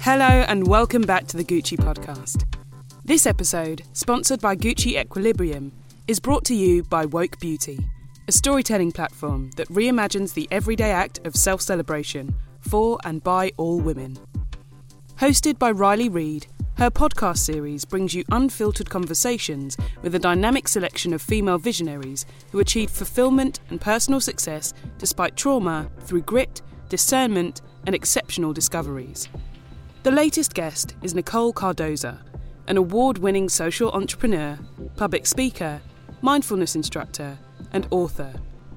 Hello, and welcome back to the Gucci podcast. This episode, sponsored by Gucci Equilibrium, is brought to you by Woke Beauty, a storytelling platform that reimagines the everyday act of self celebration for and by all women. Hosted by Riley Reed, her podcast series brings you unfiltered conversations with a dynamic selection of female visionaries who achieved fulfillment and personal success despite trauma through grit, discernment, and exceptional discoveries. The latest guest is Nicole Cardoza, an award winning social entrepreneur, public speaker, mindfulness instructor, and author,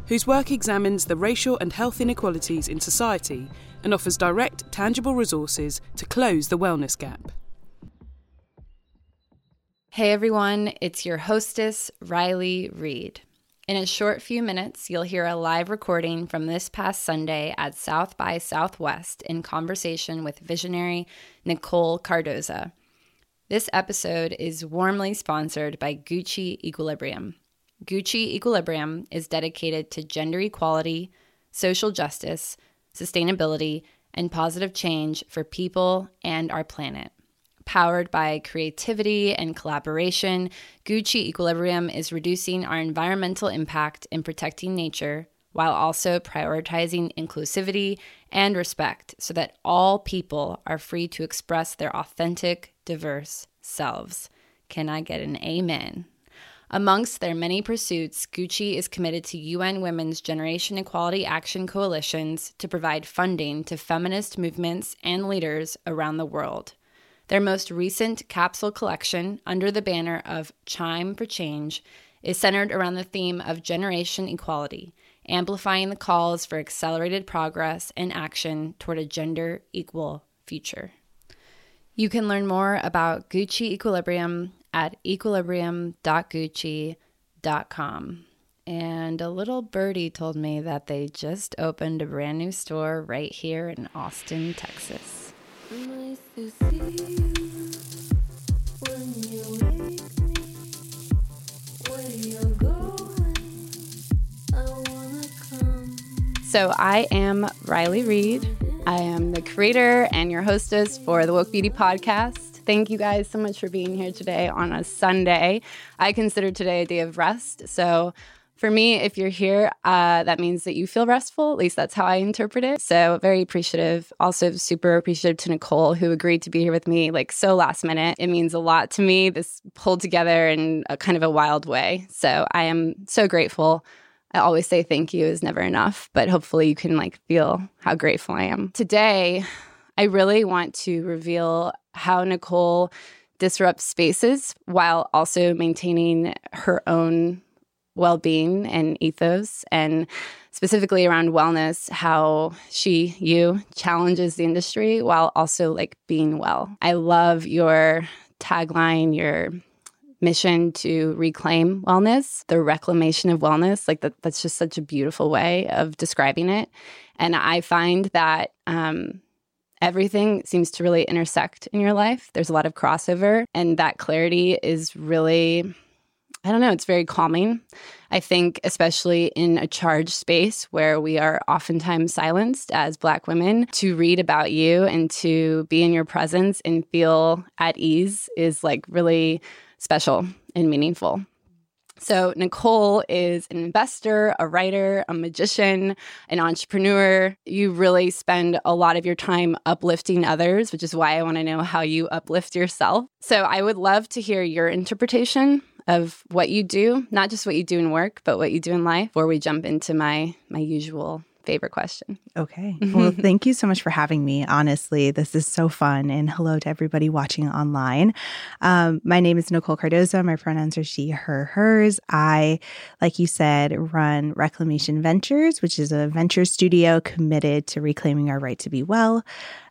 whose work examines the racial and health inequalities in society and offers direct, tangible resources to close the wellness gap. Hey everyone, it's your hostess, Riley Reed. In a short few minutes, you'll hear a live recording from this past Sunday at South by Southwest in conversation with visionary Nicole Cardoza. This episode is warmly sponsored by Gucci Equilibrium. Gucci Equilibrium is dedicated to gender equality, social justice, sustainability, and positive change for people and our planet. Powered by creativity and collaboration, Gucci Equilibrium is reducing our environmental impact and protecting nature while also prioritizing inclusivity and respect so that all people are free to express their authentic, diverse selves. Can I get an amen? Amongst their many pursuits, Gucci is committed to UN Women's Generation Equality Action Coalitions to provide funding to feminist movements and leaders around the world. Their most recent capsule collection, under the banner of Chime for Change, is centered around the theme of generation equality, amplifying the calls for accelerated progress and action toward a gender equal future. You can learn more about Gucci Equilibrium at equilibrium.gucci.com. And a little birdie told me that they just opened a brand new store right here in Austin, Texas. Mm-hmm. So, I am Riley Reed. I am the creator and your hostess for the Woke Beauty Podcast. Thank you guys so much for being here today on a Sunday. I consider today a day of rest. So, for me, if you're here, uh, that means that you feel restful. At least that's how I interpret it. So, very appreciative. Also, super appreciative to Nicole, who agreed to be here with me like so last minute. It means a lot to me. This pulled together in a kind of a wild way. So, I am so grateful. I always say thank you is never enough, but hopefully you can like feel how grateful I am. Today, I really want to reveal how Nicole disrupts spaces while also maintaining her own well being and ethos, and specifically around wellness, how she, you, challenges the industry while also like being well. I love your tagline, your mission to reclaim wellness, the reclamation of wellness. Like that, that's just such a beautiful way of describing it. And I find that um, everything seems to really intersect in your life. There's a lot of crossover, and that clarity is really, I don't know, it's very calming. I think, especially in a charged space where we are oftentimes silenced as Black women, to read about you and to be in your presence and feel at ease is like really special and meaningful. So, Nicole is an investor, a writer, a magician, an entrepreneur. You really spend a lot of your time uplifting others, which is why I want to know how you uplift yourself. So, I would love to hear your interpretation of what you do, not just what you do in work, but what you do in life before we jump into my my usual favorite question. Okay. Well, thank you so much for having me. Honestly, this is so fun. And hello to everybody watching online. Um, my name is Nicole Cardoza. My pronouns are she, her, hers. I, like you said, run Reclamation Ventures, which is a venture studio committed to reclaiming our right to be well.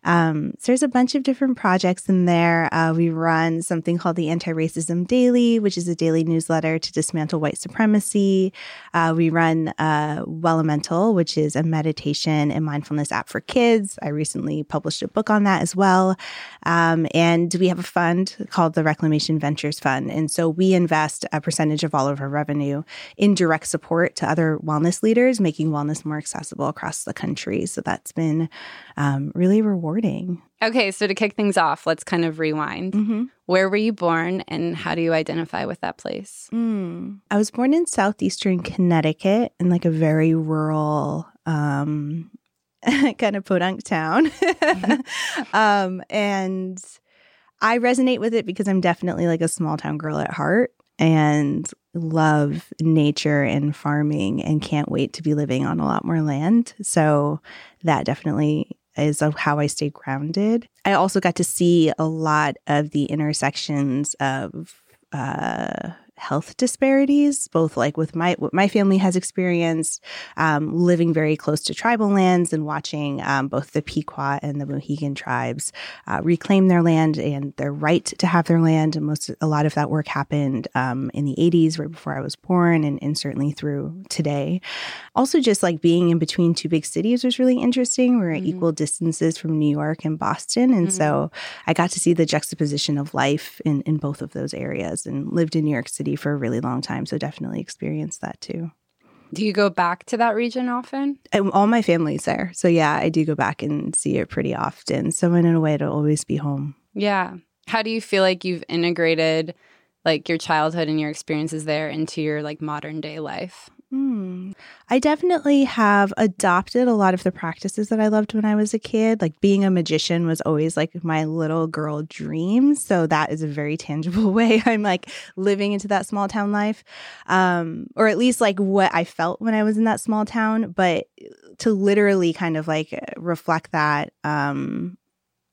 Um, so there's a bunch of different projects in there. Uh, we run something called the Anti Racism Daily, which is a daily newsletter to dismantle white supremacy. Uh, we run uh, Wellemental, which is a meditation and mindfulness app for kids. I recently published a book on that as well. Um, and we have a fund called the Reclamation Ventures Fund. And so we invest a percentage of all of our revenue in direct support to other wellness leaders, making wellness more accessible across the country. So that's been um, really rewarding. Okay, so to kick things off, let's kind of rewind. Mm-hmm. Where were you born and how do you identify with that place? Mm. I was born in southeastern Connecticut in like a very rural, um, kind of podunk town. mm-hmm. um, and I resonate with it because I'm definitely like a small town girl at heart and love nature and farming and can't wait to be living on a lot more land. So that definitely is how I stay grounded. I also got to see a lot of the intersections of uh, health disparities, both like with my what my family has experienced, um, living very close to tribal lands and watching um, both the Pequot and the Mohegan tribes uh, reclaim their land and their right to have their land. And most a lot of that work happened um, in the 80s, right before I was born, and, and certainly through today. Also, just like being in between two big cities was really interesting. We're at mm-hmm. equal distances from New York and Boston, and mm-hmm. so I got to see the juxtaposition of life in in both of those areas, and lived in New York City for a really long time. So definitely experienced that too. Do you go back to that region often? all my family's there. So yeah, I do go back and see it pretty often. So in a way to always be home. Yeah. How do you feel like you've integrated like your childhood and your experiences there into your like modern day life? Mm. I definitely have adopted a lot of the practices that I loved when I was a kid. Like being a magician was always like my little girl dream. So that is a very tangible way I'm like living into that small town life. Um, or at least like what I felt when I was in that small town. But to literally kind of like reflect that um,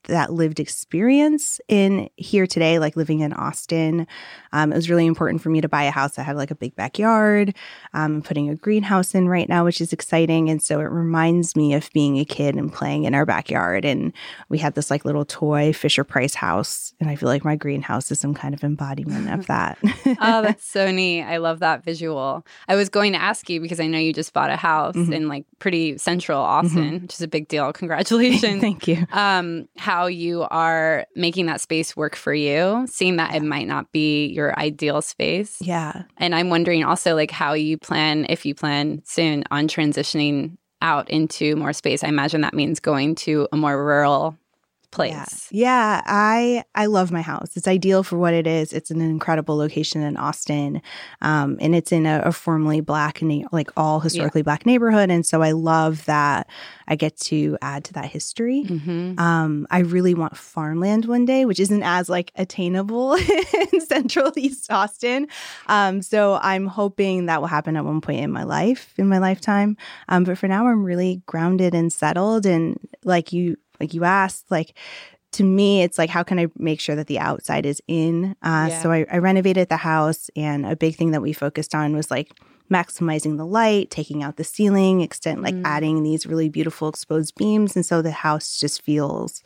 that lived experience in here today, like living in Austin. Um, it was really important for me to buy a house that had like a big backyard. Um, I'm putting a greenhouse in right now, which is exciting. And so it reminds me of being a kid and playing in our backyard. And we had this like little toy Fisher Price house. And I feel like my greenhouse is some kind of embodiment of that. oh, that's so neat. I love that visual. I was going to ask you because I know you just bought a house mm-hmm. in like pretty central Austin, mm-hmm. which is a big deal. Congratulations. Thank you. Um, how how you are making that space work for you, seeing that it might not be your ideal space. Yeah. And I'm wondering also like how you plan, if you plan soon on transitioning out into more space. I imagine that means going to a more rural place. Yeah. yeah, I I love my house. It's ideal for what it is. It's an incredible location in Austin, um, and it's in a, a formerly black na- like all historically yeah. black neighborhood. And so I love that I get to add to that history. Mm-hmm. Um, I really want farmland one day, which isn't as like attainable in Central East Austin. Um, so I'm hoping that will happen at one point in my life, in my lifetime. Um, but for now, I'm really grounded and settled, and like you like you asked, like to me, it's like, how can I make sure that the outside is in? Uh, yeah. So I, I renovated the house, and a big thing that we focused on was like maximizing the light, taking out the ceiling, extent like mm. adding these really beautiful exposed beams, and so the house just feels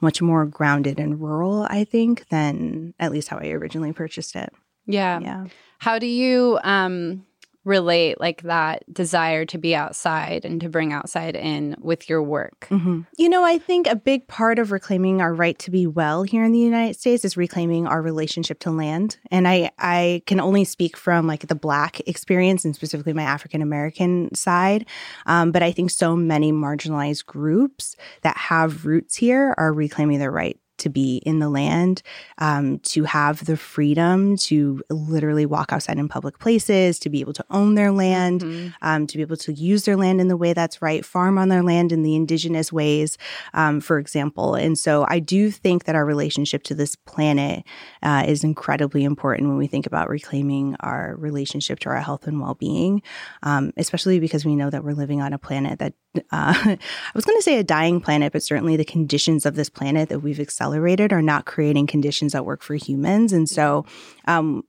much more grounded and rural. I think than at least how I originally purchased it. Yeah. Yeah. How do you um relate like that desire to be outside and to bring outside in with your work? Mm-hmm. You know, I think a big part of reclaiming our right to be well here in the United States is reclaiming our relationship to land. And I I can only speak from like the black experience and specifically my African American side. Um, but I think so many marginalized groups that have roots here are reclaiming their right to be in the land, um, to have the freedom to literally walk outside in public places, to be able to own their land, mm-hmm. um, to be able to use their land in the way that's right, farm on their land in the indigenous ways, um, for example. And so I do think that our relationship to this planet uh, is incredibly important when we think about reclaiming our relationship to our health and well being, um, especially because we know that we're living on a planet that uh, I was going to say a dying planet, but certainly the conditions of this planet that we've accelerated are not creating conditions that work for humans. And so, um,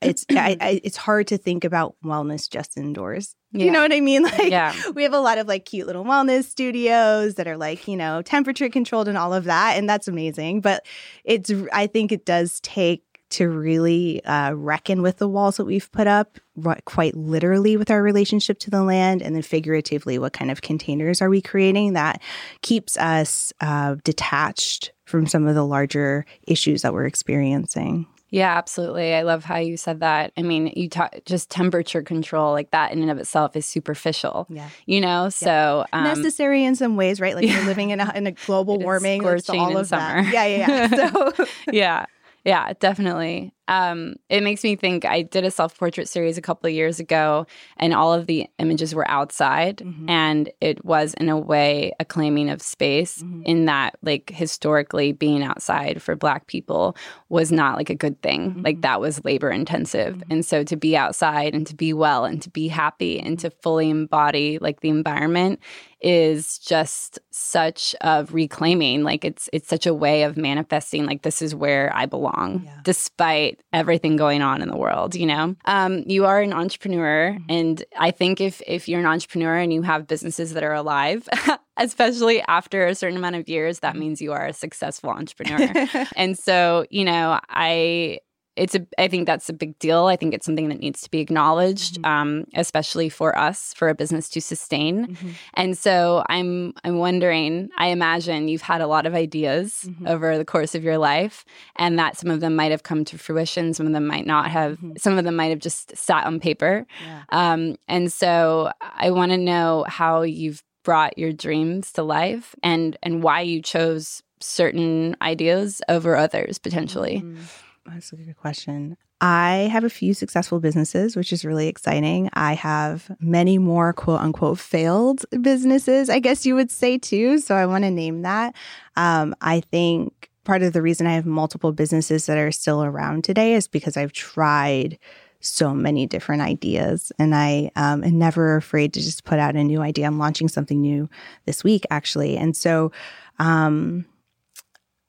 it's I, I, it's hard to think about wellness just indoors. Yeah. You know what I mean? Like yeah. we have a lot of like cute little wellness studios that are like, you know, temperature controlled and all of that and that's amazing, but it's I think it does take to really uh, reckon with the walls that we've put up, quite literally with our relationship to the land, and then figuratively, what kind of containers are we creating that keeps us uh, detached from some of the larger issues that we're experiencing. Yeah, absolutely. I love how you said that. I mean, you talk just temperature control, like that in and of itself is superficial. Yeah. You know, yeah. so um, necessary in some ways, right? Like yeah. we're living in a, in a global warming, all of summer. That. Yeah, yeah, yeah. So yeah. Yeah, definitely. Um, it makes me think I did a self portrait series a couple of years ago, and all of the images were outside, mm-hmm. and it was in a way a claiming of space. Mm-hmm. In that, like historically, being outside for Black people was not like a good thing. Mm-hmm. Like that was labor intensive, mm-hmm. and so to be outside and to be well and to be happy and to fully embody like the environment is just such of reclaiming. Like it's it's such a way of manifesting. Like this is where I belong, yeah. despite everything going on in the world you know um, you are an entrepreneur mm-hmm. and i think if if you're an entrepreneur and you have businesses that are alive especially after a certain amount of years that mm-hmm. means you are a successful entrepreneur and so you know i it's a i think that's a big deal i think it's something that needs to be acknowledged mm-hmm. um, especially for us for a business to sustain mm-hmm. and so i'm i'm wondering i imagine you've had a lot of ideas mm-hmm. over the course of your life and that some of them might have come to fruition some of them might not have mm-hmm. some of them might have just sat on paper yeah. um, and so i want to know how you've brought your dreams to life and and why you chose certain ideas over others potentially mm-hmm. That's a good question. I have a few successful businesses, which is really exciting. I have many more quote unquote failed businesses, I guess you would say too. So I want to name that. Um, I think part of the reason I have multiple businesses that are still around today is because I've tried so many different ideas and I um, am never afraid to just put out a new idea. I'm launching something new this week, actually. And so, um,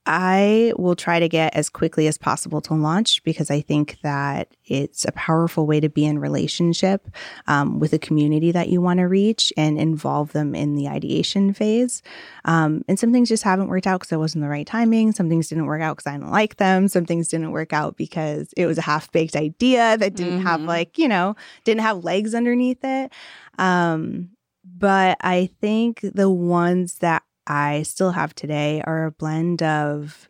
I will try to get as quickly as possible to launch because I think that it's a powerful way to be in relationship um, with a community that you want to reach and involve them in the ideation phase. Um, and some things just haven't worked out because it wasn't the right timing. Some things didn't work out because I didn't like them. Some things didn't work out because it was a half baked idea that didn't mm-hmm. have like, you know, didn't have legs underneath it. Um, but I think the ones that I still have today are a blend of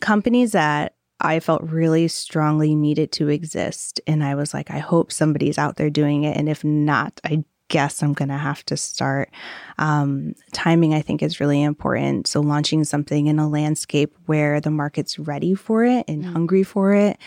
companies that I felt really strongly needed to exist. And I was like, I hope somebody's out there doing it. And if not, I guess I'm going to have to start. Um, timing, I think, is really important. So, launching something in a landscape where the market's ready for it and mm. hungry for it.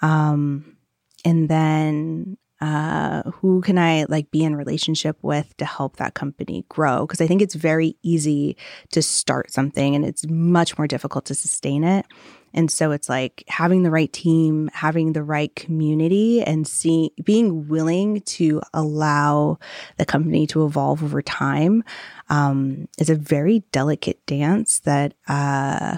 Um, and then uh, who can I like be in relationship with to help that company grow? Because I think it's very easy to start something and it's much more difficult to sustain it. And so it's like having the right team, having the right community, and seeing being willing to allow the company to evolve over time um, is a very delicate dance that, uh,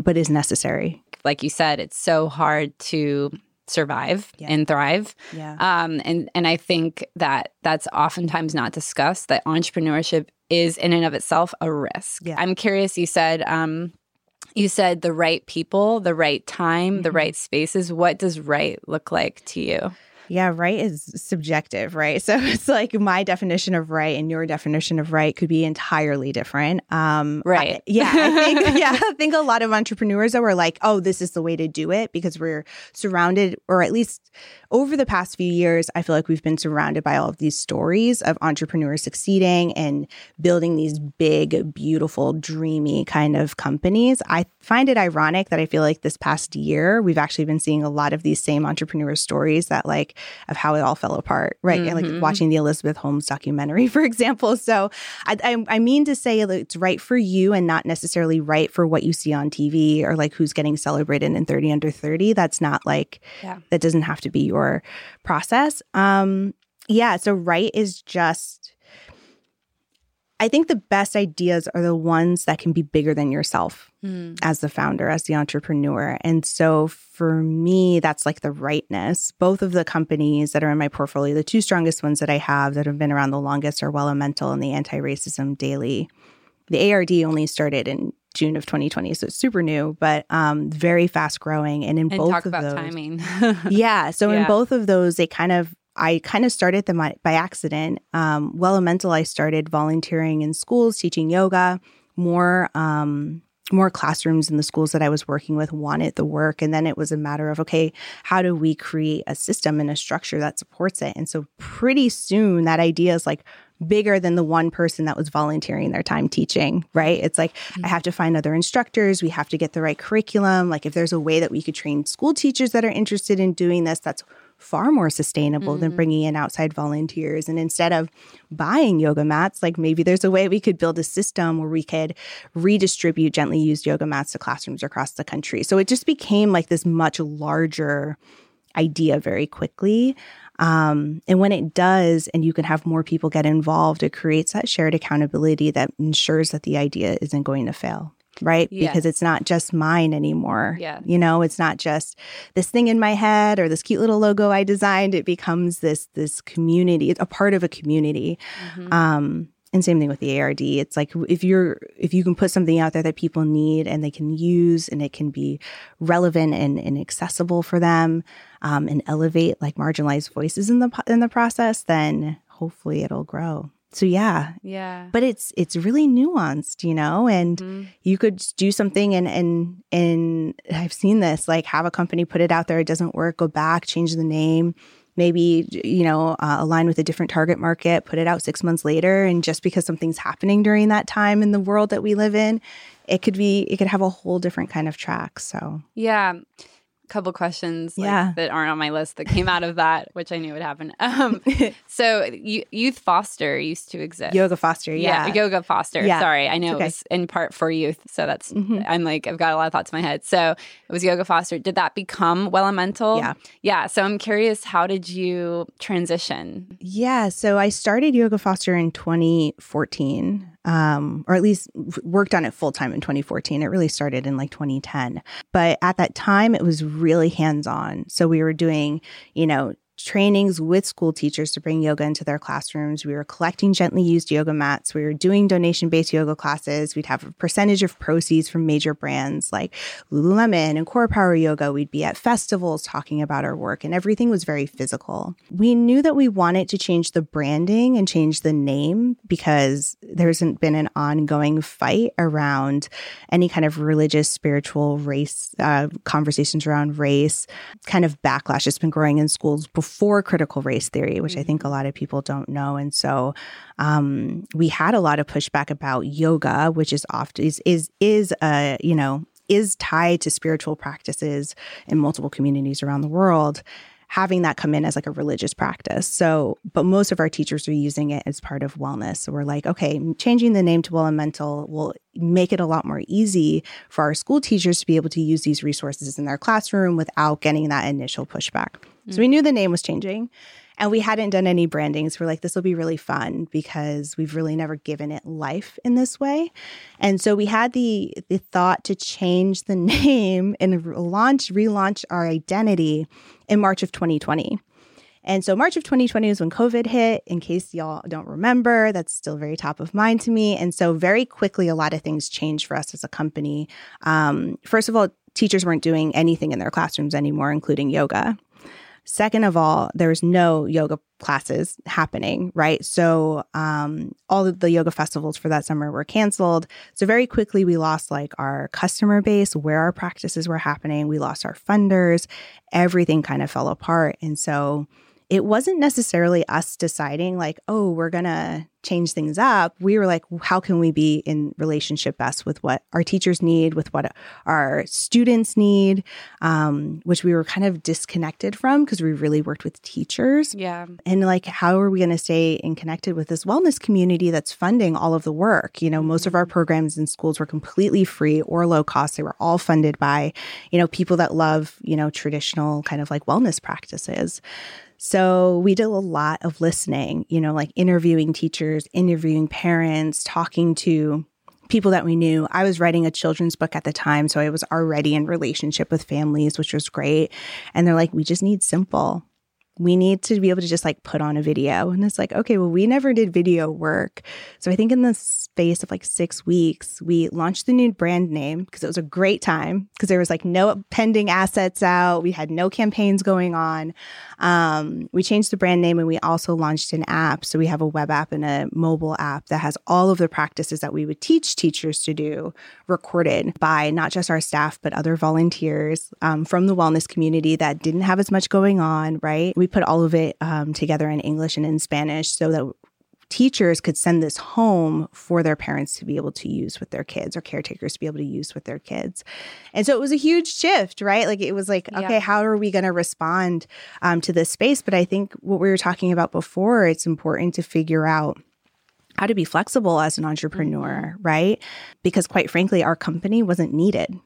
but is necessary. Like you said, it's so hard to survive yeah. and thrive. Yeah. Um, and and I think that that's oftentimes not discussed. That entrepreneurship is in and of itself a risk. Yeah. I'm curious. You said. Um, you said the right people, the right time, mm-hmm. the right spaces. What does right look like to you? Yeah, right is subjective, right? So it's like my definition of right and your definition of right could be entirely different. Um, right. I, yeah, I think yeah, I think a lot of entrepreneurs that were like, "Oh, this is the way to do it," because we're surrounded, or at least over the past few years, I feel like we've been surrounded by all of these stories of entrepreneurs succeeding and building these big, beautiful, dreamy kind of companies. I find it ironic that I feel like this past year we've actually been seeing a lot of these same entrepreneur stories that like of how it all fell apart, right? Mm-hmm. Like watching the Elizabeth Holmes documentary, for example. So I, I, I mean to say it's right for you and not necessarily right for what you see on TV or like who's getting celebrated in 30 under 30. That's not like, yeah. that doesn't have to be your process. Um, yeah. So right is just, I think the best ideas are the ones that can be bigger than yourself mm. as the founder, as the entrepreneur. And so for me, that's like the rightness. Both of the companies that are in my portfolio, the two strongest ones that I have that have been around the longest are Wellemental and the Anti Racism Daily. The ARD only started in June of 2020, so it's super new, but um, very fast growing. And in and both talk of about those, timing. yeah. So Yeah. in both of those, they kind of I kind of started them by accident. Um, Wellemental, I started volunteering in schools, teaching yoga. More um, more classrooms in the schools that I was working with wanted the work, and then it was a matter of okay, how do we create a system and a structure that supports it? And so pretty soon, that idea is like bigger than the one person that was volunteering their time teaching, right? It's like I have to find other instructors, we have to get the right curriculum. Like if there's a way that we could train school teachers that are interested in doing this, that's far more sustainable than bringing in outside volunteers. And instead of buying yoga mats, like maybe there's a way we could build a system where we could redistribute gently used yoga mats to classrooms across the country. So it just became like this much larger idea very quickly. Um, and when it does, and you can have more people get involved, it creates that shared accountability that ensures that the idea isn't going to fail. Right. Yes. Because it's not just mine anymore. Yeah. You know, it's not just this thing in my head or this cute little logo I designed. It becomes this, this community. It's a part of a community. Mhm. Um, and same thing with the ARD. It's like if you're if you can put something out there that people need and they can use and it can be relevant and, and accessible for them um, and elevate like marginalized voices in the in the process, then hopefully it'll grow. So yeah, yeah. but it's it's really nuanced, you know, and Mhm. you could do something and and and I've seen this like have a company put it out there, it doesn't work, go back, change the name, maybe you know uh, align with a different target market, put it out six months later, and just because something's happening during that time in the world that we live in, it could be it could have a whole different kind of track. So Yeah. Couple questions like, Yeah. that aren't on my list that came out of that, which I knew would happen. Um, so, y- Youth Foster used to exist. yoga foster, yeah, Yoga Foster. Yeah. Sorry. I know It's it was in part for youth. So that's, Mhm. I'm like, I've got a lot of thoughts in my head. So it was Yoga Foster. Did that become Wellemental? Yeah. Yeah. So I'm curious, how did you transition? Yeah, so I started Yoga Foster in 2014, um, or at least worked on it full time in 2014. It really started in like 2010. But at that time, it was really hands on. So we were doing, you know, trainings with school teachers to bring yoga into their classrooms. We were collecting gently used yoga mats. We were doing donation based yoga classes. We'd have a percentage of proceeds from major brands like Lululemon and Core Power Yoga. We'd be at festivals talking about our work, and everything was very physical. We knew that we wanted to change the branding and change the name because there hasn't been an ongoing fight around any kind of religious, spiritual, race uh, conversations around race, kind of backlash that's been growing in schools before critical race theory, which I think a lot of people don't know. And so um, we had a lot of pushback about yoga, which is often is is is uh, you know is tied to spiritual practices in multiple communities around the world having that come in as like a religious practice. So, but most of our teachers are using it as part of wellness. So we're like, okay, changing the name to Wellemental will make it a lot more easy for our school teachers to be able to use these resources in their classroom without getting that initial pushback. So we mm. knew the name was changing. And we hadn't done any branding. So we're like, this will be really fun because we've really never given it life in this way. And so we had the the thought to change the name and launch, relaunch our identity in March of 2020. And so March of 2020 is when COVID hit. In case y'all don't remember, that's still very top of mind to me. And so very quickly, a lot of things changed for us as a company. Um, first of all, teachers weren't doing anything in their classrooms anymore, including yoga. Second of all, there was no yoga classes happening, right? So um, all of the yoga festivals for that summer were canceled. So very quickly, we lost like our customer base, where our practices were happening. We lost our funders. Everything kind of fell apart. And so it wasn't necessarily us deciding like, oh, we're going to change things up. We were like, how can we be in relationship best with what our teachers need, with what our students need, um, which we were kind of disconnected from because we really worked with teachers. Yeah. And like, how are we going to stay in connected with this wellness community that's funding all of the work? You know, most of our programs in schools were completely free or low cost. They were all funded by, you know, people that love, you know, traditional kind of like wellness practices. So we did a lot of listening, you know, like interviewing teachers, interviewing parents, talking to people that we knew. I was writing a children's book at the time, so I was already in relationship with families, which was great. And they're like, we just need simple. We need to be able to just like put on a video. And it's like, okay, well, we never did video work. So I think in the space of like six weeks, we launched the new brand name because it was a great time because there was like no pending assets out. We had no campaigns going on. Um, we changed the brand name and we also launched an app. So we have a web app and a mobile app that has all of the practices that we would teach teachers to do recorded by not just our staff, but other volunteers um, from the wellness community that didn't have as much going on, right? We put all of it um, together in English and in Spanish so that teachers could send this home for their parents to be able to use with their kids or caretakers to be able to use with their kids. And so it was a huge shift, right? Like it was like, yeah. okay, how are we going to respond um, to this space? But I think what we were talking about before, it's important to figure out how to be flexible as an entrepreneur, mm-hmm. right? Because quite frankly, our company wasn't needed.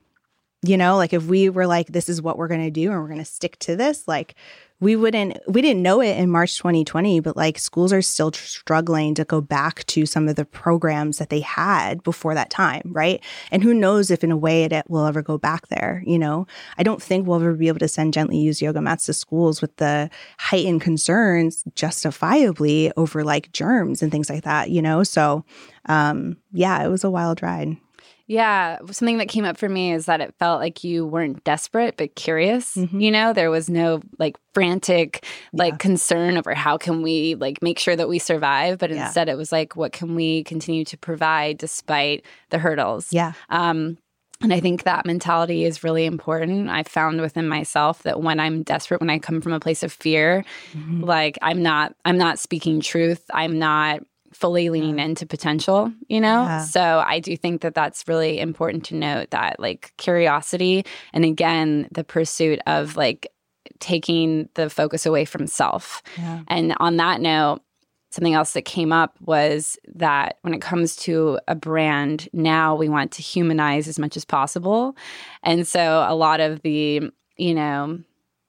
You know, like if we were like, this is what we're going to do and we're going to stick to this, like we wouldn't we didn't know it in March 2020 but like schools are still tr- struggling to go back to some of the programs that they had before that time right? And who knows if in a way it will ever go back there you know? I don't think we'll ever be able to send gently used yoga mats to schools with the heightened concerns justifiably over like germs and things like that you know? So um yeah it was a wild ride yeah, something that came up for me is that it felt like you weren't desperate but curious. Mm-hmm. You know, there was no like frantic like yeah. concern over how can we like make sure that we survive, but yeah. instead it was like what can we continue to provide despite the hurdles. Yeah. Um and I think that mentality is really important. I found within myself that when I'm desperate, when I come from a place of fear, mm-hmm. like I'm not I'm not speaking truth. I'm not fully leaning mm. into potential, you know? Yeah. So I do think that that's really important to note that like curiosity and again, the pursuit of like taking the focus away from self. Yeah. And on that note, something else that came up was that when it comes to a brand, now we want to humanize as much as possible. And so a lot of the, you know,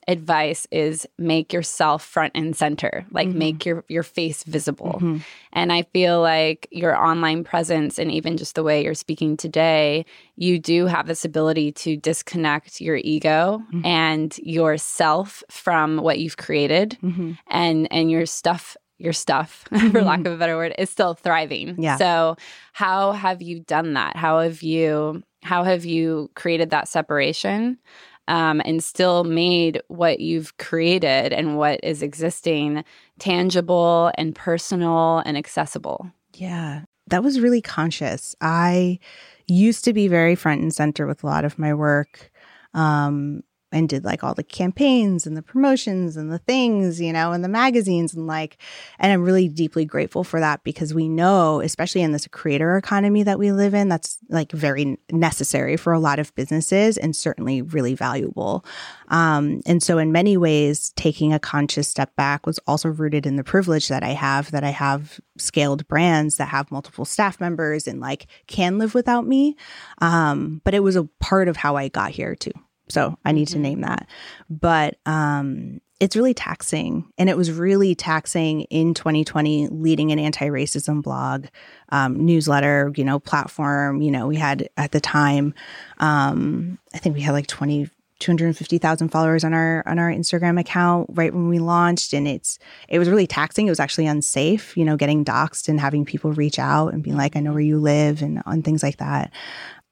advice is make yourself front and center like mm-hmm. make your your face visible mm-hmm. and i feel like your online presence and even just the way you're speaking today you do have this ability to disconnect your ego mm-hmm. and yourself from what you've created mm-hmm. and and your stuff your stuff for lack of a better word is still thriving yeah so how have you done that how have you how have you created that separation um, and still made what you've created and what is existing tangible and personal and accessible. Yeah, that was really conscious. I used to be very front and center with a lot of my work. Um, and did like all the campaigns and the promotions and the things, you know, and the magazines and like, and I'm really deeply grateful for that because we know, especially in this creator economy that we live in, that's like very necessary for a lot of businesses and certainly really valuable. Um, and so, in many ways, taking a conscious step back was also rooted in the privilege that I have that I have scaled brands that have multiple staff members and like can live without me. Um, but it was a part of how I got here too. So I need mm-hmm. to name that. But um, it's really taxing. And it was really taxing in 2020, leading an anti racism blog, um, newsletter, you know, platform. You know, we had at the time, um, I think we had like 20, 250,000 followers on our on our Instagram account right when we launched and it's it was really taxing it was actually unsafe you know getting doxxed and having people reach out and being like I know where you live and on things like that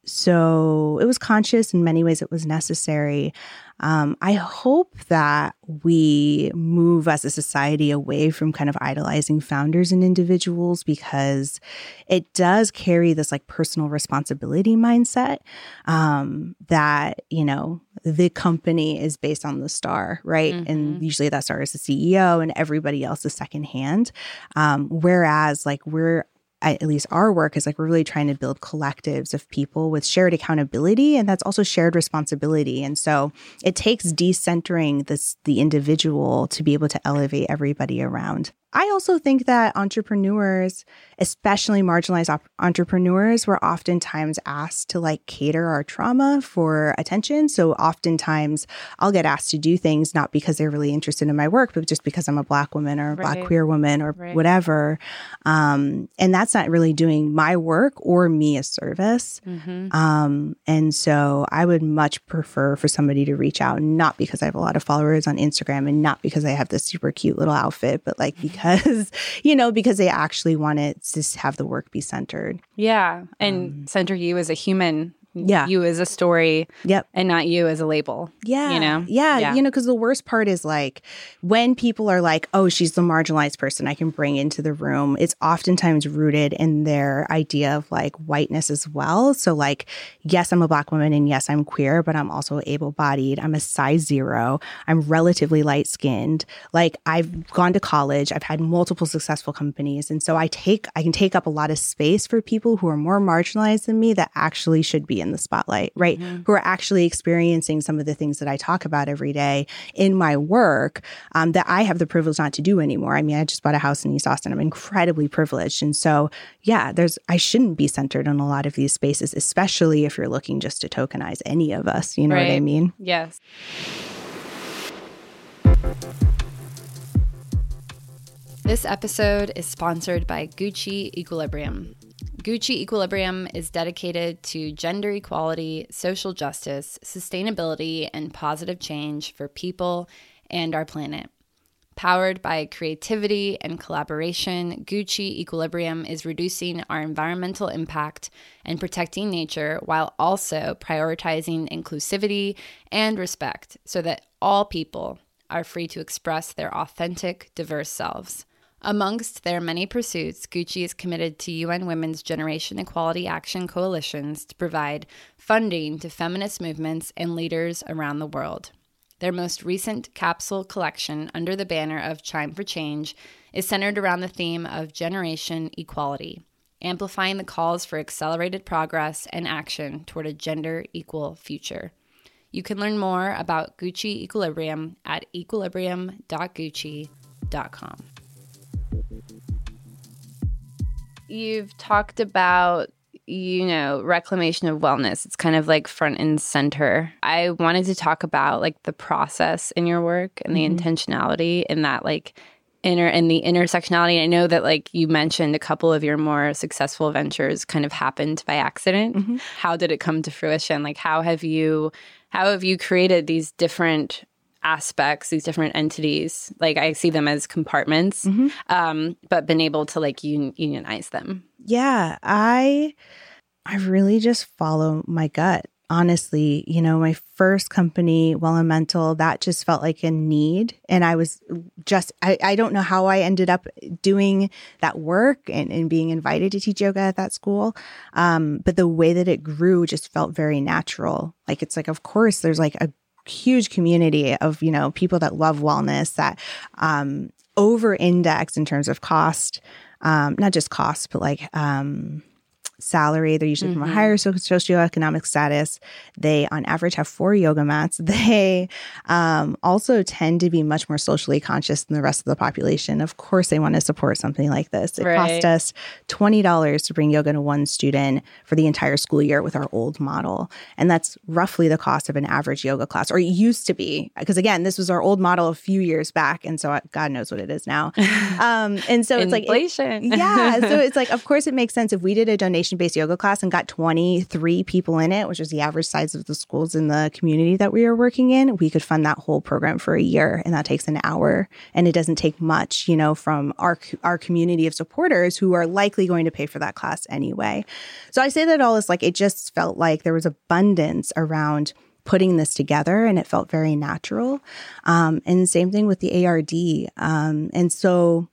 so it was conscious in many ways, it was necessary. Um, I hope that we move as a society away from kind of idolizing founders and individuals because it does carry this like personal responsibility mindset um, that, you know, the company is based on the star, right? Mm-hmm. And usually that star is the CEO and everybody else is secondhand. Um, whereas, like, we're at least our work is like we're really trying to build collectives of people with shared accountability and that's also shared responsibility. And so it takes decentering this the individual to be able to elevate everybody around I also think that entrepreneurs, especially marginalized op- entrepreneurs, were oftentimes asked to like cater our trauma for attention. So oftentimes I'll get asked to do things not because they're really interested in my work, but just because I'm a black woman or a right. black queer woman or right. whatever. Um, and that's not really doing my work or me a service. Mm-hmm. Um, and so I would much prefer for somebody to reach out, not because I have a lot of followers on Instagram and not because I have this super cute little outfit, but like because, you know, because they actually want it to just have the work be centered. Yeah. And um, center you as a human yeah. you as a story yep. and not you as a label yeah. you know? Yeah, yeah. you know because the worst part is like when people are like oh she's the marginalized person i can bring into the room it's oftentimes rooted in their idea of like whiteness as well. So like yes i'm a black woman and yes i'm queer but i'm also able-bodied. I'm a size zero. I'm relatively light skinned like i've gone to college. I've had multiple successful companies. And so i take i can take up a lot of space for people who are more marginalized than me that actually should be in the spotlight, right? Mm-hmm. Who are actually experiencing some of the things that I talk about every day in my work um, that I have the privilege not to do anymore. I mean, I just bought a house in East Austin. I'm incredibly privileged. And so, yeah, there's, I shouldn't be centered in a lot of these spaces, especially if you're looking just to tokenize any of us. You know right. what I mean? Yes. This episode is sponsored by Gucci Equilibrium. Gucci Equilibrium is dedicated to gender equality, social justice, sustainability, and positive change for people and our planet. Powered by creativity and collaboration, Gucci Equilibrium is reducing our environmental impact and protecting nature while also prioritizing inclusivity and respect so that all people are free to express their authentic, diverse selves. Amongst their many pursuits, Gucci is committed to UN Women's Generation Equality Action Coalitions to provide funding to feminist movements and leaders around the world. Their most recent capsule collection, under the banner of Chime for Change, is centered around the theme of generation equality, amplifying the calls for accelerated progress and action toward a gender equal future. You can learn more about Gucci Equilibrium at equilibrium.gucci.com. You've talked about you know, reclamation of wellness. It's kind of like front and center. I wanted to talk about like the process in your work and the mm-hmm. intentionality in that like inner and the intersectionality. I know that like you mentioned a couple of your more successful ventures kind of happened by accident. Mm-hmm. How did it come to fruition? Like how have you how have you created these different aspects, these different entities, like I see them as compartments, mm-hmm. um, but been able to like un- unionize them. Yeah, I I really just follow my gut. Honestly, you know, my first company, Wellemental, that just felt like a need. And I was just, I, I don't know how I ended up doing that work and, and being invited to teach yoga at that school. Um, but the way that it grew just felt very natural. Like, it's like, of course, there's like a huge community of you know people that love wellness that um, over index in terms of cost um, not just cost but like um, salary. They're usually mm-hmm. from a mm-hmm. higher socioeconomic status. They, on average, have four yoga mats. They um, also tend to be much more socially conscious than the rest of the population. Of course, they want to support something like this. It right. cost us $20 to bring yoga to one student for the entire school year with our old model. And that's roughly the cost of an average yoga class, or it used to be. Because again, this was our old model a few years back. And so God knows what it is now. Um, and so it's like, it, yeah. So it's like, of course, it makes sense if we did a donation based yoga class and got 23 people in it, which was the average size of the schools in the community that we were working in, we could fund that whole program for a year. And that takes an hour. And it doesn't take much, you know, from our, our community of supporters who are likely going to pay for that class anyway. So I say that all is like, it just felt like there was abundance around putting this together and it felt very natural. Um, and same thing with the ARD. Um, and so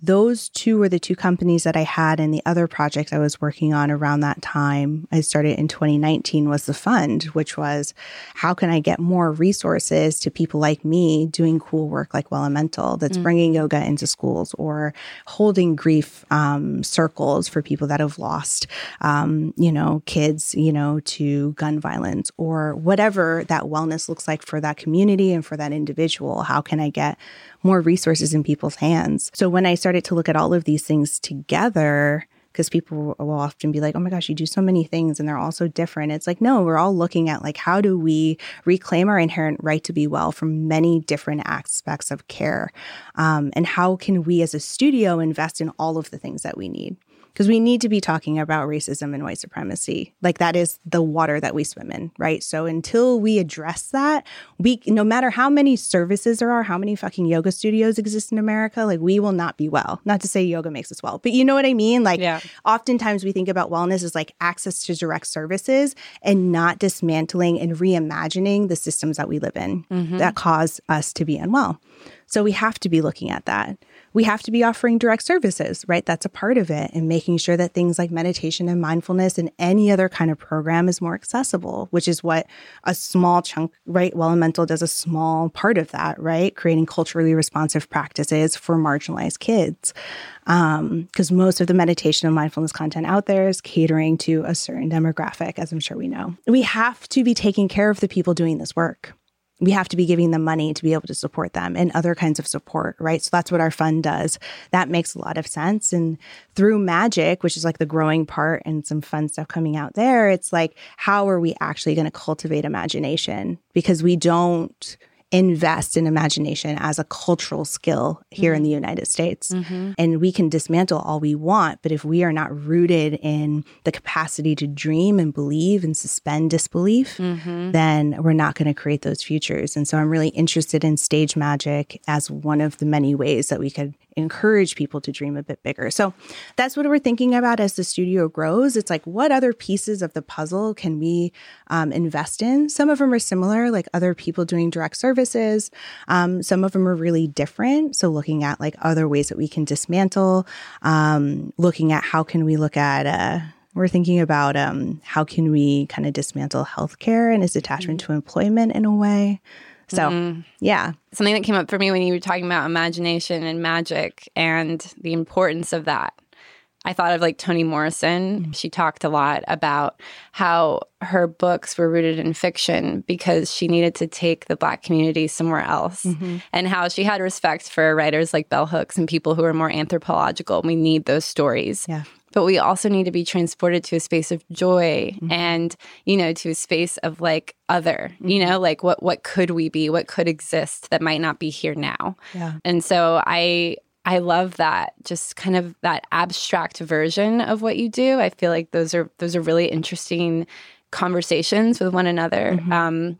those two were the two companies that I had, and the other project I was working on around that time, I started in 2019, was the fund, which was how can I get more resources to people like me doing cool work like Wellemental that's mm. bringing yoga into schools or holding grief um, circles for people that have lost, um, you know, kids, you know, to gun violence or whatever that wellness looks like for that community and for that individual. How can I get more resources in people's hands. So when I started to look at all of these things together, because people will often be like, oh my gosh, you do so many things and they're all so different. It's like, no, we're all looking at like, how do we reclaim our inherent right to be well from many different aspects of care? Um, and how can we as a studio invest in all of the things that we need? Because we need to be talking about racism and white supremacy. Like that is the water that we swim in, right? So until we address that, we no matter how many services there are, how many fucking yoga studios exist in America, like we will not be well. Not to say yoga makes us well, but you know what I mean? Like yeah. oftentimes we think about wellness as like access to direct services and not dismantling and reimagining the systems that we live in mm-hmm. that cause us to be unwell. So we have to be looking at that we have to be offering direct services, right? That's a part of it, and making sure that things like meditation and mindfulness and any other kind of program is more accessible, which is what a small chunk, right? Wellemental does a small part of that, right? Creating culturally responsive practices for marginalized kids. Because um, most of the meditation and mindfulness content out there is catering to a certain demographic, as I'm sure we know. We have to be taking care of the people doing this work we have to be giving them money to be able to support them and other kinds of support, right? So that's what our fund does. That makes a lot of sense. And through magic, which is like the growing part and some fun stuff coming out there, it's like, how are we actually going to cultivate imagination? Because we don't invest in imagination as a cultural skill here mm-hmm. in the United States. Mm-hmm. And we can dismantle all we want, but if we are not rooted in the capacity to dream and believe and suspend disbelief, mm-hmm. then we're not going to create those futures. And so I'm really interested in stage magic as one of the many ways that we could encourage people to dream a bit bigger. So that's what we're thinking about as the studio grows. It's like, what other pieces of the puzzle can we um, invest in? Some of them are similar, like other people doing direct services. Um, some of them are really different. So looking at like other ways that we can dismantle, um, looking at how can we look at, uh, we're thinking about um, how can we kind of dismantle healthcare and its attachment mm-hmm. to employment in a way. So, mm-hmm. yeah. Something that came up for me when you were talking about imagination and magic and the importance of that. I thought of like Toni Morrison. Mm-hmm. She talked a lot about how her books were rooted in fiction because she needed to take the Black community somewhere else, mm-hmm. and how she had respect for writers like Bell Hooks and people who are more anthropological. We need those stories. Yeah but we also need to be transported to a space of joy mm-hmm. and you know to a space of like other mm-hmm. you know like what what could we be what could exist that might not be here now yeah and so i i love that just kind of that abstract version of what you do i feel like those are those are really interesting conversations with one another mm-hmm. um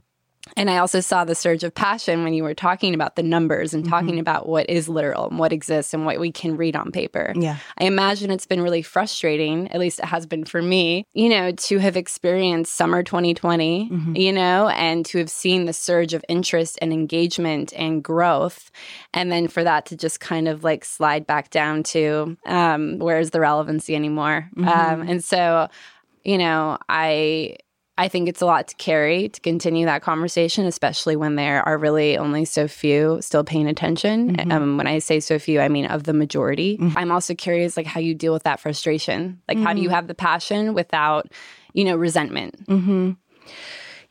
and I also saw the surge of passion when you were talking about the numbers and talking mm-hmm. about what is literal and what exists and what we can read on paper. Yeah. I imagine it's been really frustrating, at least it has been for me, you know, to have experienced summer 2020, mm-hmm. you know, and to have seen the surge of interest and engagement and growth. And then for that to just kind of like slide back down to um, where's the relevancy anymore? Mm-hmm. Um, and so, you know, I I think it's a lot to carry to continue that conversation, especially when there are really only so few still paying attention. Mm-hmm. Um, when I say so few, I mean of the majority. Mm-hmm. I'm also curious, like how you deal with that frustration. Like, mm-hmm. how do you mm-hmm. have the passion without, you know, resentment? Mm-hmm.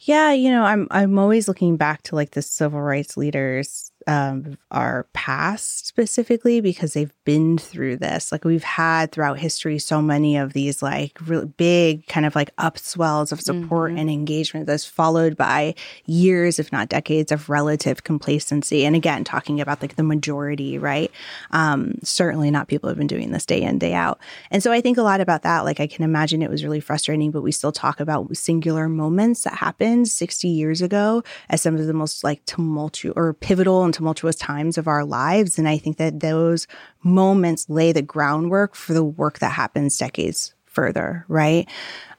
Yeah, you know, I'm I'm always looking back to like the civil rights leaders um, our past specifically because they've been through this. Like we've had throughout history so many of these like really big kind of like upswells of support mm-hmm. and engagement that's followed by years, if not decades, of relative complacency. And again, talking about like the majority, right? Um, certainly not people have been doing this day in, day out. And so I think a lot about that. Like I can imagine it was really frustrating, but we still talk about singular moments that happened 60 years ago as some of the most like tumultuous or pivotal and tumultuous times of our lives. And I think that those moments lay the groundwork for the work that happens decades further, right?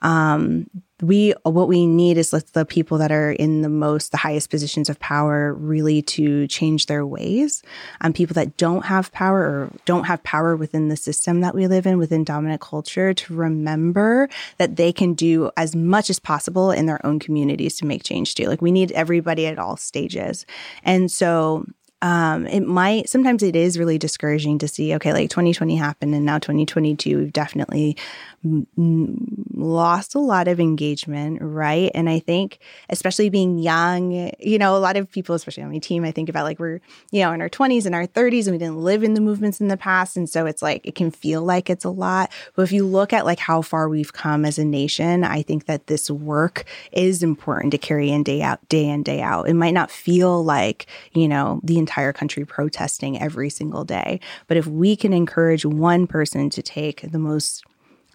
Um, we what we need is let's the people that are in the most the highest positions of power really to change their ways. And people that don't have power or don't have power within the system that we live in within dominant culture to remember that they can do as much as possible in their own communities to make change too. Like we need everybody at all stages. And so um, it might sometimes it is really discouraging to see okay like 2020 happened and now 2022 we've definitely lost a lot of engagement, right? And I think, especially being young, you know, a lot of people, especially on my team, I think about like we're, you know, in our 20s and our 30s and we didn't live in the movements in the past. And so it's like, it can feel like it's a lot. But if you look at like how far we've come as a nation, I think that this work is important to carry in day out, day in, day out. It might not feel like, you know, the entire country protesting every single day. But if we can encourage one person to take the most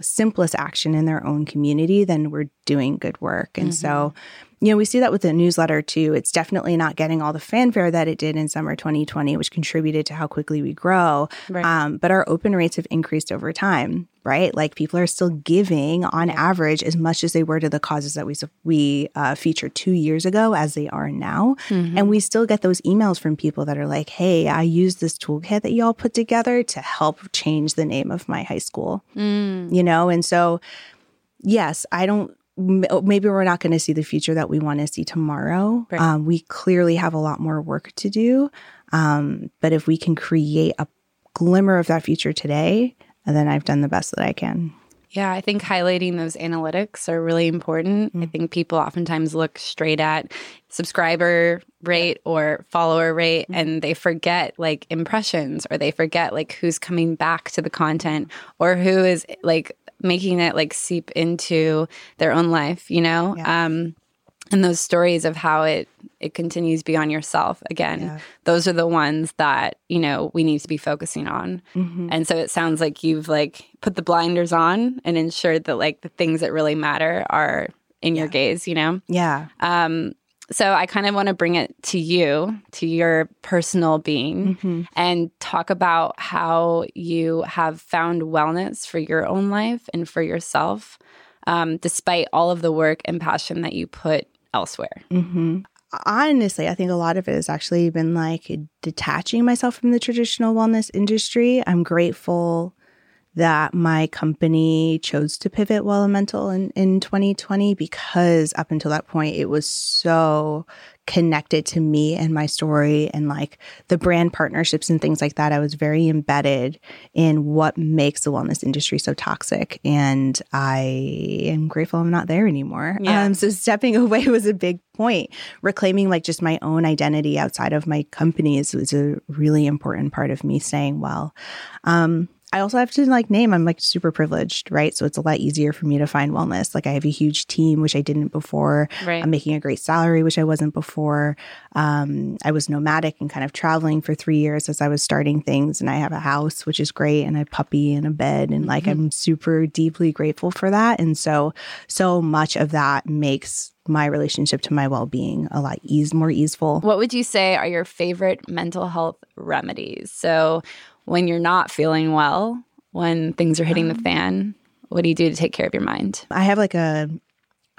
simplest action in their own community, then we're doing good work. And mm-hmm. so, you know, we see that with the newsletter too. It's definitely not getting all the fanfare that it did in summer 2020, which contributed to how quickly we grow. Right. Um, but our open rates have increased over time, right? Like people are still giving on average as much as they were to the causes that we we uh, featured two years ago as they are now, mm-hmm. and we still get those emails from people that are like, "Hey, I used this toolkit that y'all put together to help change the name of my high school," mm. you know, and so yes, I don't maybe we're not going to see the future that we want to see tomorrow. Right. Um, we clearly have a lot more work to do. Um, but if we can create a glimmer of that future today, then I've done the best that I can. Yeah, I think highlighting those analytics are really important. Mm-hmm. I think people oftentimes look straight at subscriber rate or follower rate mm-hmm. and they forget like impressions or they forget like who's coming back to the content or who is like making it like seep into their own life, you know? Yeah. Um, and those stories of how it it continues beyond yourself again yeah. those are the ones that you know we need to be focusing on mm-hmm. and so it sounds like you've like put the blinders on and ensured that like the things that really matter are in yeah. your gaze you know yeah um so I kind of want to bring it to you, to your personal being, mm-hmm. and talk about how you have found wellness for your own life and for yourself, um, despite all of the work and passion that you put elsewhere. Mm-hmm. Honestly, I think a lot of it has actually been like detaching myself from the traditional wellness industry. I'm grateful that my company chose to pivot Wellemental in, in 2020 because up until that point, it was so connected to me and my story and like the brand partnerships and things like that. I was very embedded in what makes the wellness industry so toxic. And I am grateful I'm not there anymore. Yeah. Um, so stepping away was a big point. Reclaiming like just my own identity outside of my company is, was a really important part of me saying, well. Um, I also have to like name I'm like super privileged, right? So it's a lot easier for me to find wellness. Like I have a huge team, which I didn't before. Right. I'm making a great salary, which I wasn't before. Um, I was nomadic and kind of traveling for three years as I was starting things, and I have a house, which is great, and a puppy and a bed, and like mm-hmm. I'm super deeply grateful for that. And so, so much of that makes my relationship to my well-being a lot ease more easeful. What would you say are your favorite mental health remedies? So when you're not feeling well, when things are hitting the um, fan? What do you do to take care of your mind? I have like a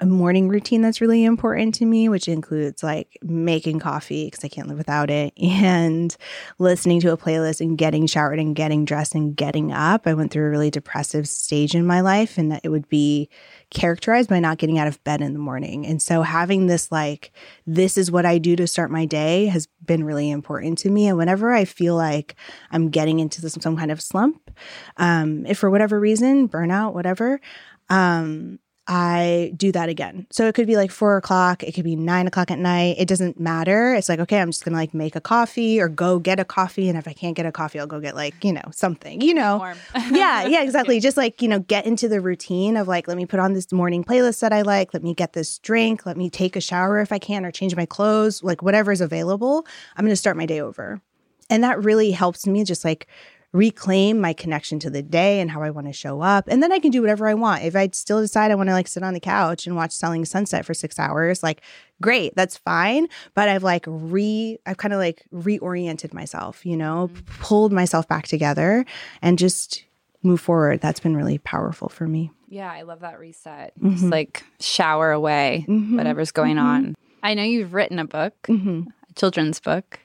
a morning routine that's really important to me, which includes like making coffee because I can't live without it and listening to a playlist and getting showered and getting dressed and getting up. I went through a really depressive stage in my life and that it would be characterized by not getting out of bed in the morning. And so having this like, this is what I do to start my day has been really important to me. And whenever I feel like I'm getting into this, some kind of slump, um, if for whatever reason, burnout, whatever, um, I do that again. So it could be like four o'clock, it could be nine o'clock at night. It doesn't matter. It's like, okay, I'm just gonna like make a coffee or go get a coffee. And if I can't get a coffee, I'll go get like, you know, something, you know. yeah, yeah, exactly. Just like, you know, get into the routine of like, let me put on this morning playlist that I like, let me get this drink, let me take a shower if I can, or change my clothes, like whatever is available. I'm gonna start my day over. And that really helps me just like reclaim my connection to the day and how I want to show up. And then I can do whatever I want. If I still decide I want to like sit on the couch and watch Selling Sunset for six hours, like great, that's fine. But I've like re, I've kind of like reoriented myself, you know, mm-hmm. pulled myself back together and just move forward. That's been really powerful for me. Yeah, I love that reset. Mm-hmm. Just like shower away mm-hmm. whatever's going mm-hmm. on. I know you've written a book, mm-hmm. a children's book.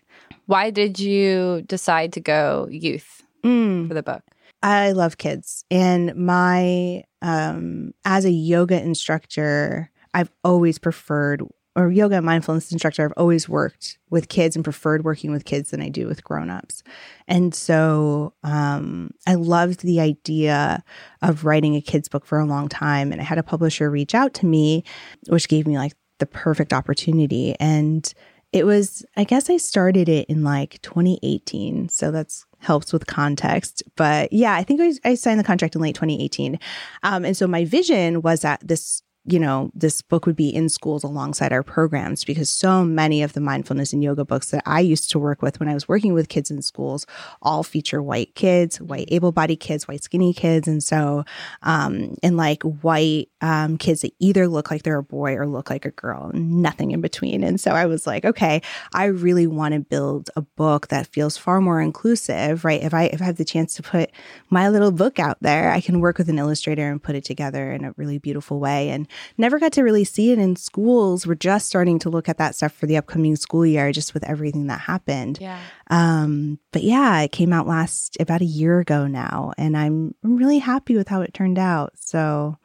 Why did you decide to go youth? Mm. for the book? I love kids. And my, um, as a yoga instructor, I've always preferred or yoga and mindfulness instructor, I've always worked with kids and preferred working with kids than I do with grown-ups. And so um, I loved the idea of writing a kids book for a long time. And I had a publisher reach out to me, which gave me like the perfect opportunity. And it was, I guess I started it in like 2018. So that's helps with context. But yeah, I think I, I signed the contract in late 2018. Um, and so my vision was that this you know, this book would be in schools alongside our programs because so many of the mindfulness and yoga books that I used to work with when I was working with kids in schools all feature white kids, white able bodied kids, white skinny kids. And so, um, and like white um, kids that either look like they're a boy or look like a girl, nothing in between. And so I was like, okay, I really want to build a book that feels far more inclusive, right? If I, if I have the chance to put my little book out there, I can work with an illustrator and put it together in a really beautiful way. And never got to really see it in schools. We're just starting to look at that stuff for the upcoming school year, just with everything that happened. Yeah. Um, but yeah, it came out last about a year ago now, and I'm, I'm really happy with how it turned out. So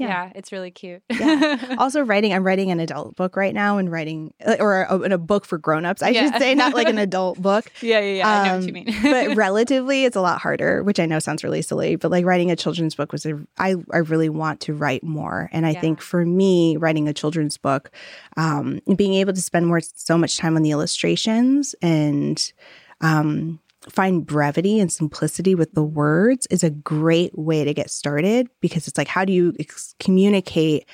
yeah. yeah. it's really cute. yeah. Also, writing, I'm writing an adult book right now and writing, uh, or a, a book for grown-ups, I yeah. should say, not like an adult book. Yeah, yeah, yeah. Um, I know what you um, mean. but relatively, it's a lot harder, which I know sounds really silly, but like writing a children's book was, a, I, I really want to write more. And I yeah. think for me, writing a children's book, um, being able to spend more, so much time on the illustrations and, um, find brevity and simplicity with the words is a great way to get started because it's like how do you ex- communicate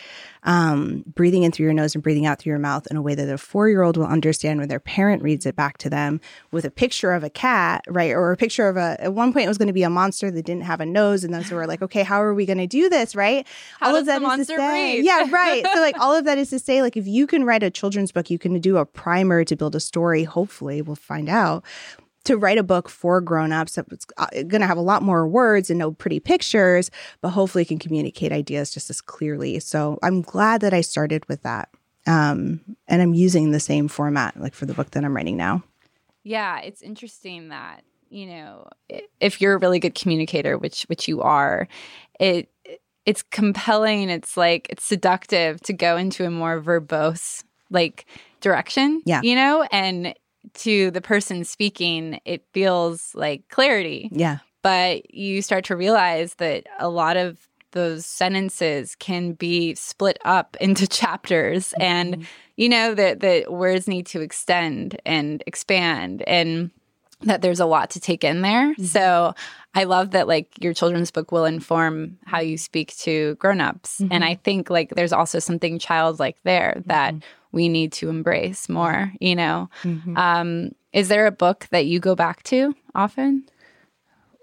um, breathing in through your nose and breathing out through your mouth in a way that a four year old will understand when their parent reads it back to them with a picture of a cat, right? Or a picture of a, at one point, it was going to be a monster that didn't have a nose. And then so we're like, okay, how are we going to do this, right? How all of that is to say, breathe? yeah, right. so, like, all of that is to say, like, if you can write a children's book, you can do a primer to build a story. Hopefully, we'll find out to write a book for grown-ups that's uh, going to have a lot more words and no pretty pictures but hopefully can communicate ideas just as clearly. So i'm glad that i started with that um, and i'm using the same format like for the book that i'm writing now. Yeah it's interesting that you know if you're a really good communicator which which you are it it's compelling it's like it's seductive to go into a more verbose like direction yeah. you know? And to the person speaking, it feels like clarity. Yeah. But you start to realize that a lot of those sentences can be split up into chapters mm-hmm. and you know that that words need to extend and expand and that there's a lot to take in there. Mm-hmm. So I love that like your children's book will inform how you speak to grown-ups. Mm-hmm. And I think like there's also something childlike there that mm-hmm we need to embrace more, you know. Mm-hmm. Um, is there a book that you go back to often?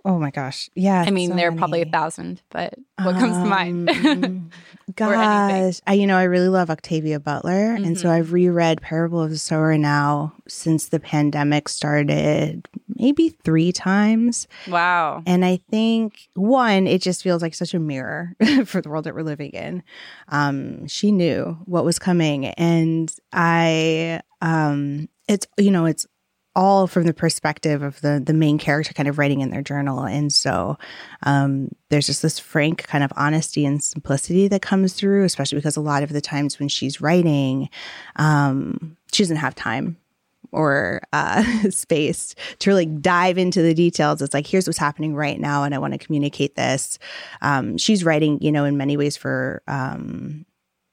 Oh my gosh. Yeah. I mean, so there many. are probably a thousand, but what comes um, to mind? Um, gosh. I, you know, I really love Octavia Butler. Mm-hmm. And so mm-hmm. I've reread Parable of the Sower now since the pandemic started, maybe three times. Wow. And I think, one, it just feels like such a mirror for the world that we're living in. Um, she knew what was coming. And I, um, it's, you know, it's all from the perspective of the the main character kind of writing in their journal and so um, there's just this frank kind of honesty and simplicity that comes through especially because a lot of the times when she's writing um, she doesn't have time or uh, space to really dive into the details. It's like, here's what's happening right now, and I want to communicate this. Um, she's writing, you know, in many ways for um,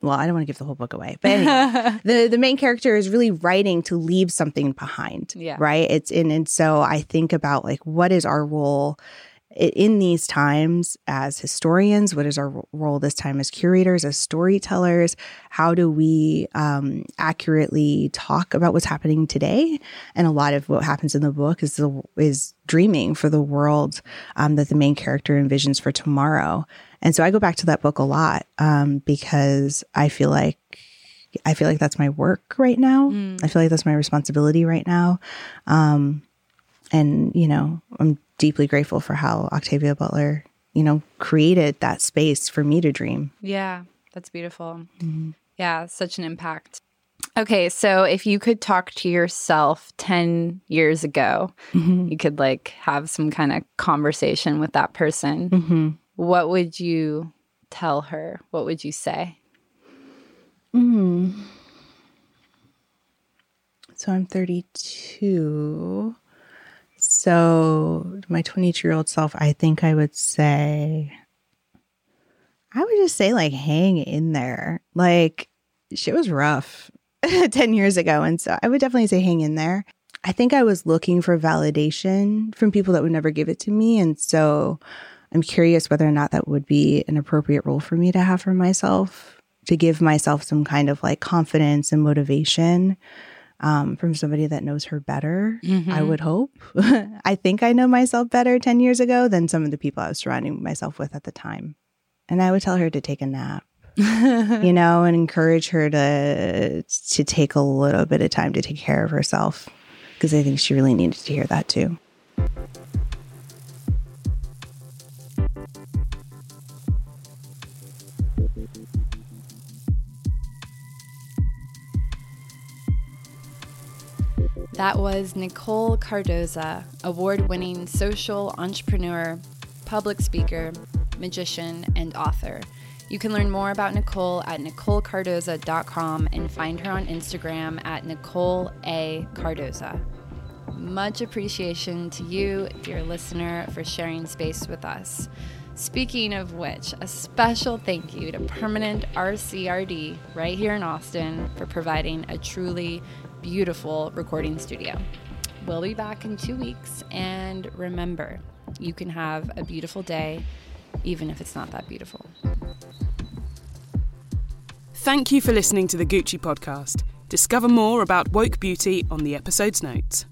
well, I don't want to give the whole book away, but anyway, the the main character is really writing to leave something behind. Yeah. Right. It's in, and so I think about like what is our role in these times as historians what is our role this time as curators as storytellers how do we um, accurately talk about what's happening today and a lot of what happens in the book is the, is dreaming for the world um, that the main character envisions for tomorrow and so I go back to that book a lot um, because I feel like I feel like that's my work right now. Mm. I feel like that's my responsibility right now. Um, and you know, I'm deeply grateful for how Octavia Butler, you know, created that space for me to dream. Yeah, that's beautiful. Mm-hmm. Yeah, such an impact. Okay, so if you could talk to yourself 10 years ago, mm-hmm. you could like have some kind of conversation with that person. Mm-hmm what would you tell her? What would you say? Mm. So I'm 32. So my 22 year old self, I think I would say, I would just say, like, hang in there. Like, shit was rough 10 years ago. And so I would definitely say, hang in there. I think I was looking for validation from people that would never give it to me. And so I'm curious whether or not that would be an appropriate role for me to have for myself, to give myself some kind of like confidence and motivation um, from somebody that knows her better. Mm-hmm. I would hope. I think I know myself better 10 years ago than some of the people I was surrounding myself with at the time. And I would tell her to take a nap. you know, and encourage her to to take a little bit of time to take care of herself because I think she really needed to hear that too. That was Nicole Cardoza, award winning social entrepreneur, public speaker, magician, and author. You can learn more about Nicole at NicoleCardoza.com and find her on Instagram at Nicole A. Cardoza. Much appreciation to you, dear listener, for sharing space with us. Speaking of which, a special thank you to Permanent RCRD right here in Austin for providing a truly beautiful recording studio. We'll be back in two weeks, and remember, you can have a beautiful day, even if it's not that beautiful. Thank you for listening to the Gucci podcast. Discover more about woke beauty on the episode's notes.